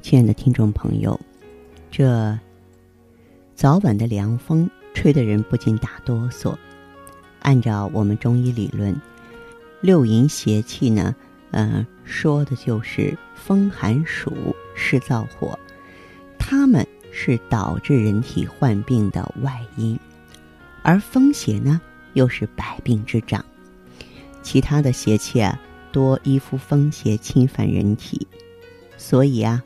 亲爱的听众朋友，这早晚的凉风吹的人不禁打哆嗦。按照我们中医理论，六淫邪气呢，嗯，说的就是风寒暑湿燥火，它们是导致人体患病的外因，而风邪呢，又是百病之长。其他的邪气啊，多依附风邪侵犯人体，所以啊。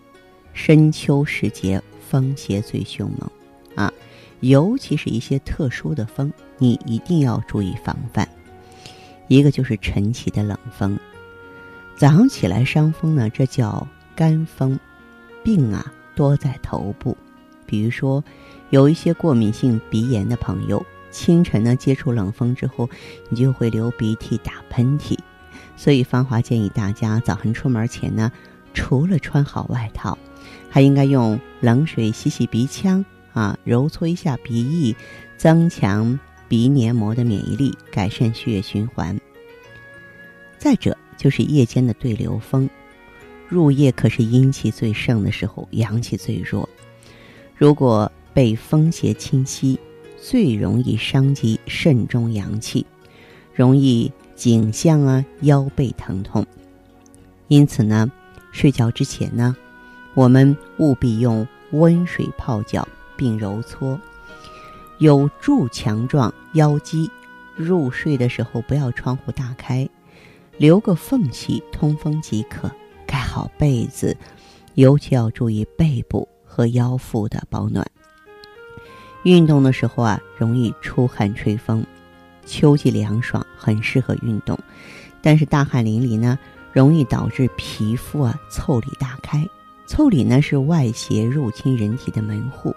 深秋时节，风邪最凶猛，啊，尤其是一些特殊的风，你一定要注意防范。一个就是晨起的冷风，早上起来伤风呢，这叫干风，病啊多在头部。比如说，有一些过敏性鼻炎的朋友，清晨呢接触冷风之后，你就会流鼻涕、打喷嚏。所以芳华建议大家早晨出门前呢，除了穿好外套。还应该用冷水洗洗鼻腔啊，揉搓一下鼻翼，增强鼻黏膜的免疫力，改善血液循环。再者就是夜间的对流风，入夜可是阴气最盛的时候，阳气最弱。如果被风邪侵袭，最容易伤及肾中阳气，容易颈项啊、腰背疼痛。因此呢，睡觉之前呢。我们务必用温水泡脚并揉搓，有助强壮腰肌。入睡的时候不要窗户大开，留个缝隙通风即可。盖好被子，尤其要注意背部和腰腹的保暖。运动的时候啊，容易出汗吹风。秋季凉爽，很适合运动，但是大汗淋漓呢，容易导致皮肤啊腠理大开。腠理呢是外邪入侵人体的门户，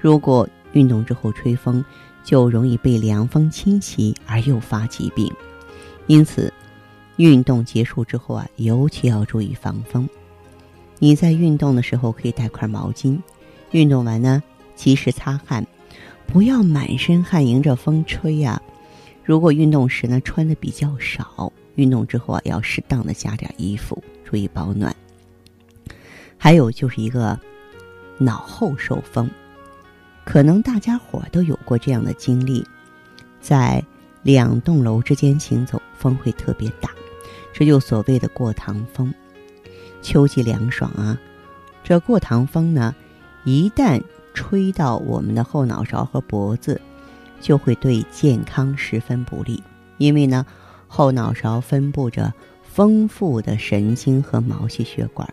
如果运动之后吹风，就容易被凉风侵袭而诱发疾病。因此，运动结束之后啊，尤其要注意防风。你在运动的时候可以带块毛巾，运动完呢及时擦汗，不要满身汗迎着风吹呀。如果运动时呢穿的比较少，运动之后啊要适当的加点衣服，注意保暖。还有就是一个脑后受风，可能大家伙都有过这样的经历，在两栋楼之间行走，风会特别大，这就所谓的过堂风。秋季凉爽啊，这过堂风呢，一旦吹到我们的后脑勺和脖子，就会对健康十分不利，因为呢，后脑勺分布着丰富的神经和毛细血管。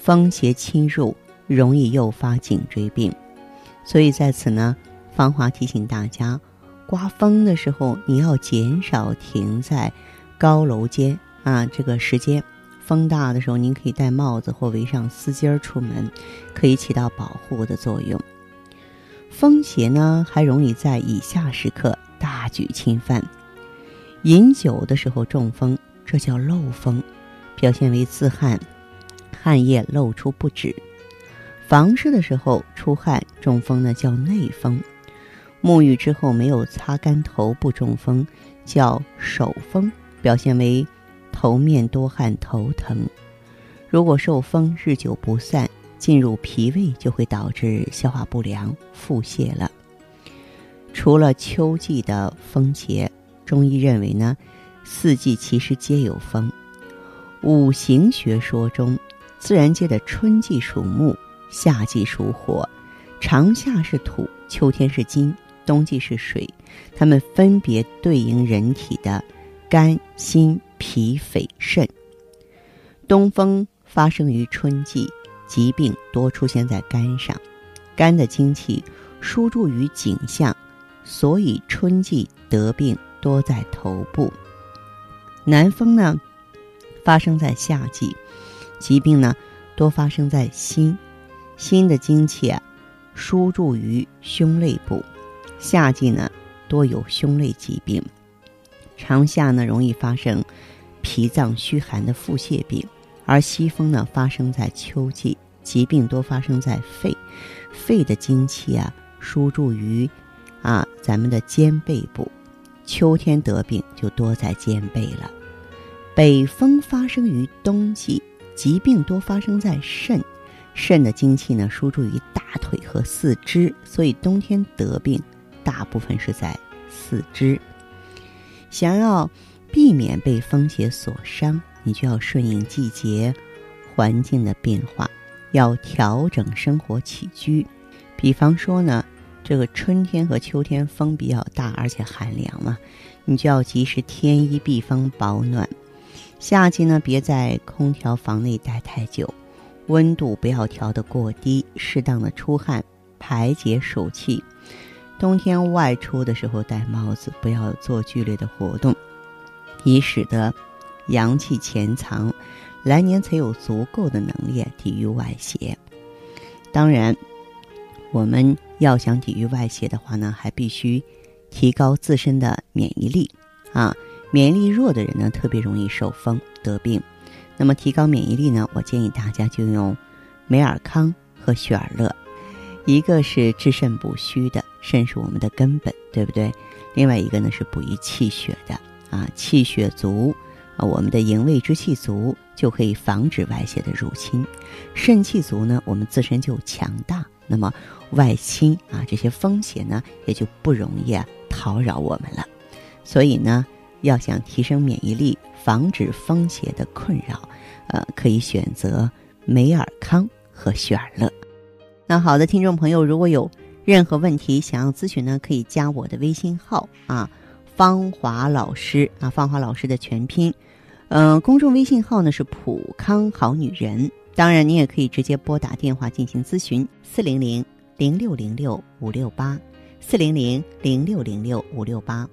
风邪侵入，容易诱发颈椎病，所以在此呢，芳华提醒大家，刮风的时候你要减少停在高楼间啊。这个时间，风大的时候，您可以戴帽子或围上丝巾出门，可以起到保护的作用。风邪呢，还容易在以下时刻大举侵犯：饮酒的时候中风，这叫漏风，表现为自汗。汗液漏出不止，房事的时候出汗中风呢叫内风，沐浴之后没有擦干头部中风叫手风，表现为头面多汗头疼。如果受风日久不散，进入脾胃就会导致消化不良、腹泻了。除了秋季的风邪，中医认为呢，四季其实皆有风。五行学说中。自然界的春季属木，夏季属火，长夏是土，秋天是金，冬季是水，它们分别对应人体的肝、心、脾、肺、肾。东风发生于春季，疾病多出现在肝上，肝的精气输注于颈项，所以春季得病多在头部。南风呢，发生在夏季。疾病呢，多发生在心、心的精气啊，输注于胸肋部。夏季呢，多有胸肋疾病；长夏呢，容易发生脾脏虚寒的腹泻病；而西风呢，发生在秋季，疾病多发生在肺。肺的精气啊，输注于啊咱们的肩背部。秋天得病就多在肩背了。北风发生于冬季，疾病多发生在肾。肾的精气呢，输注于大腿和四肢，所以冬天得病大部分是在四肢。想要避免被风邪所伤，你就要顺应季节、环境的变化，要调整生活起居。比方说呢。这个春天和秋天风比较大，而且寒凉嘛，你就要及时添衣避风保暖。夏季呢，别在空调房内待太久，温度不要调得过低，适当的出汗排解暑气。冬天外出的时候戴帽子，不要做剧烈的活动，以使得阳气潜藏，来年才有足够的能力抵御外邪。当然。我们要想抵御外邪的话呢，还必须提高自身的免疫力啊。免疫力弱的人呢，特别容易受风得病。那么提高免疫力呢，我建议大家就用美尔康和雪尔乐，一个是治肾补虚的，肾是我们的根本，对不对？另外一个呢是补益气血的啊，气血足啊，我们的营卫之气足，就可以防止外邪的入侵。肾气足呢，我们自身就强大。那么外侵啊，这些风险呢也就不容易啊讨扰我们了。所以呢，要想提升免疫力，防止风邪的困扰，呃，可以选择美尔康和雪尔乐。那好的，听众朋友，如果有任何问题想要咨询呢，可以加我的微信号啊，芳华老师啊，芳华老师的全拼，嗯，公众微信号呢是普康好女人。当然，你也可以直接拨打电话进行咨询，四零零零六零六五六八，四零零零六零六五六八。